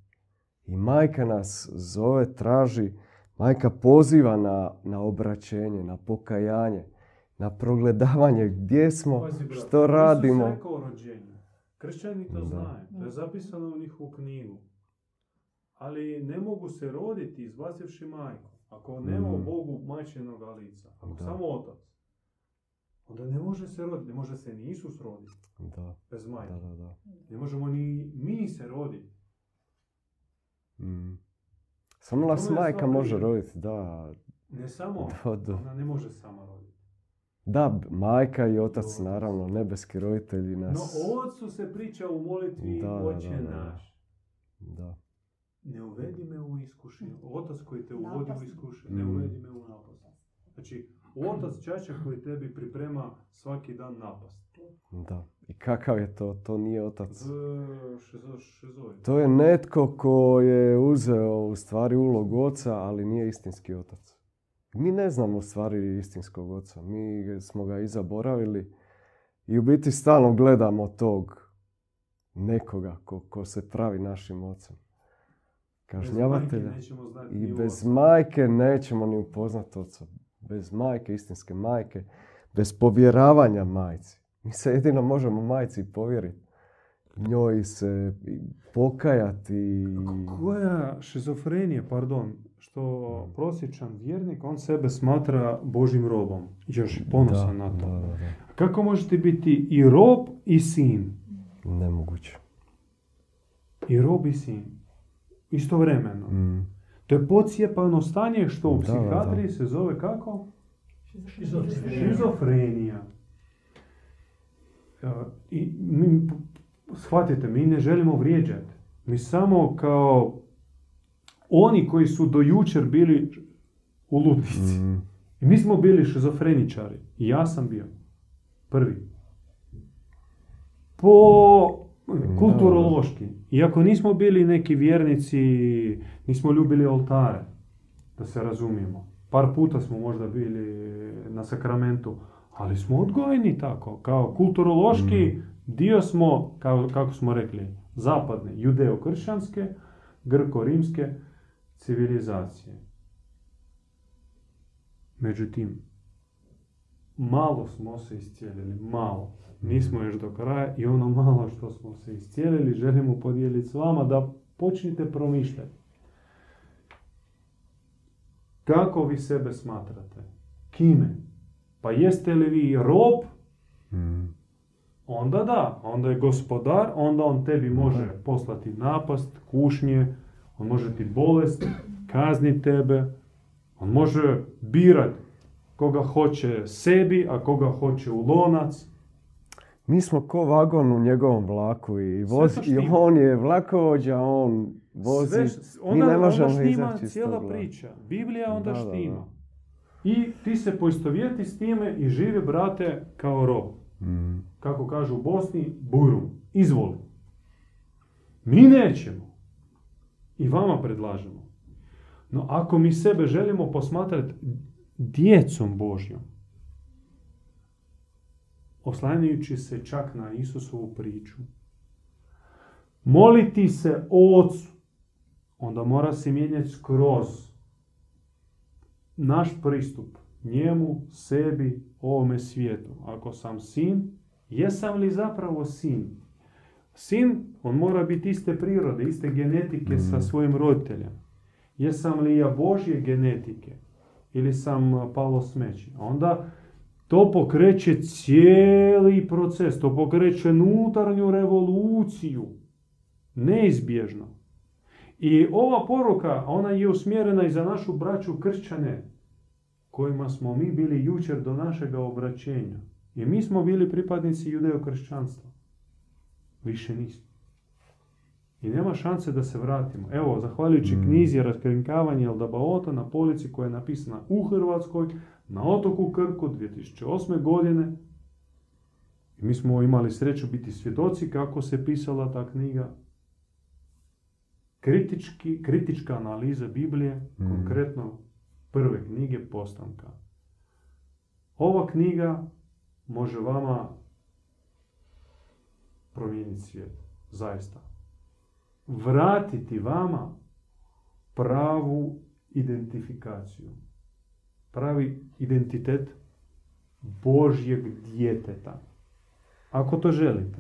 I majka nas zove, traži, majka poziva na, na obraćenje, na pokajanje, na progledavanje gdje smo, Pazi, brat, što radimo. Isus rekao o rođenju. Kršćani to Da. znaju. To je zapisano u njihovu knjigu. Ali ne mogu se roditi izbacivši majku. Ako nema u Mm. Bogu majčinog lica, ako Da. samo otac, onda ne može se roditi. Ne može se ni Isus roditi Da, bez majke. da, da, da. Ne možemo ni mi se roditi. Mm. Samo nas majka može roditi, da. Ne samo, Da, da. ona ne može sama roditi. Da, majka i otac, Otac. naravno, nebeski roditelji No nas... ocu se priča u molitvi Da, Oče da, da. naš. Da. Ne uvedi me u iskušenje. Otac koji te uvodi u iskušenje, ne uvedi me u napast. Znači, otac čača koji tebi priprema svaki dan napast. Da. I kakav je to? To nije otac. To je netko ko je uzeo u stvari ulogu oca, ali nije istinski otac. Mi ne znamo u stvari istinskog oca. Mi smo ga i zaboravili i u biti stalno gledamo tog nekoga ko, ko se pravi našim ocem. Kažnjavatelja. nećemo znati I bez majke nećemo ni upoznat oca. Bez majke, istinske majke, bez povjeravanja majci. Mi se jedino možemo majci povjeriti. Njoj se pokajati. Koja šizofrenija, pardon, što prosječan vjernik, on sebe smatra Božim robom. Još ponosan na to. Da, da, da. Kako možete biti i rob i sin? Nemoguće. I rob i sin. Istovremeno. Mm. To je pocijepano stanje što u Da, psihijatriji se zove kako? Šizofrenija. Šizofrenija. E, I mi, shvatite, mi ne želimo vrijeđati. Mi samo kao oni koji su do jučer bili u ludnici. Mm. I mi smo bili šizofreničari. I ja sam bio. Prvi. Po kulturološki. Iako nismo bili neki vjernici, nismo ljubili oltare, da se razumijemo. Par puta smo možda bili na sakramentu, ali smo odgojeni tako. Kao kulturološki dio smo, kao, kako smo rekli, zapadne, judeo-kršćanske, grko-rimske civilizacije. Međutim, malo smo se iscijelili, malo. Nismo još do kraja i ono malo što smo se iscijelili želimo podijeliti s vama da počnite promišljati. Kako vi sebe smatrate? Kime? Pa jeste li vi rob? Mm. Onda da, onda je gospodar, onda on tebi može poslati napast, kušnje, on može ti bolest, kazniti tebe, on može birat koga hoće sebi, a koga hoće u lonac. Mi smo ko vagon u njegovom vlaku i, vozi, i štima. on je vlakovođa, on vozi. Sve, mi ne onda, možemo onda štima cijela priča. Biblija onda Da, da, da. štima. I ti se poistovjeti s time i živi, brate, kao rob. Mm. Kako kažu u Bosni, bujrum. Izvoli. Mi nećemo. I vama predlažemo. No ako mi sebe želimo posmatrati djecom Božjom, oslanjajući se čak na Isusovu priču, moliti se Ocu, onda mora se mijenjati skroz naš pristup njemu, sebi, ovome svijetu. Ako sam sin, jesam li zapravo sin? Sin, on mora biti iste prirode, iste genetike sa svojim roditeljem. Jesam li ja Božje genetike ili sam a, palo smeći? Onda to pokreće cijeli proces, to pokreće unutarnju revoluciju. Neizbježno. I ova poruka, ona je usmjerena i za našu braću kršćane, kojima smo mi bili jučer do našega obraćenja. I mi smo bili pripadnici judeo-kršćanstva. Više nismo. I nema šanse da se vratimo. Evo, zahvaljujući Mm. knjizi Raskrinkavanje Eldabaota na polici koja je napisana u Hrvatskoj, na otoku Krku 2008. godine. I mi smo imali sreću biti svjedoci kako se pisala ta knjiga. Kritički, kritička analiza Biblije, Mm. konkretno prve knjige postanka. Ova knjiga može vama promijeniti svijet. Zaista. Vratiti vama pravu identifikaciju. Pravi identitet Božjeg djeteta. Ako to želite.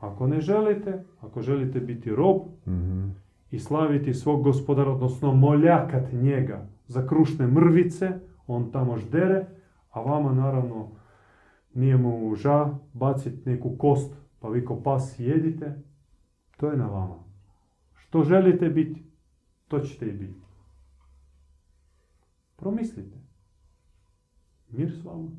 Ako ne želite, ako želite biti rob Mhm. i slaviti svog gospodara, odnosno moljakat njega za krušne mrvice, on tamo ždere, a vama naravno nije mu ža baciti neku kost, pa vi ko pas jedite, to je na vama. Što želite biti, to ćete i biti. Promislite. Mir s vama.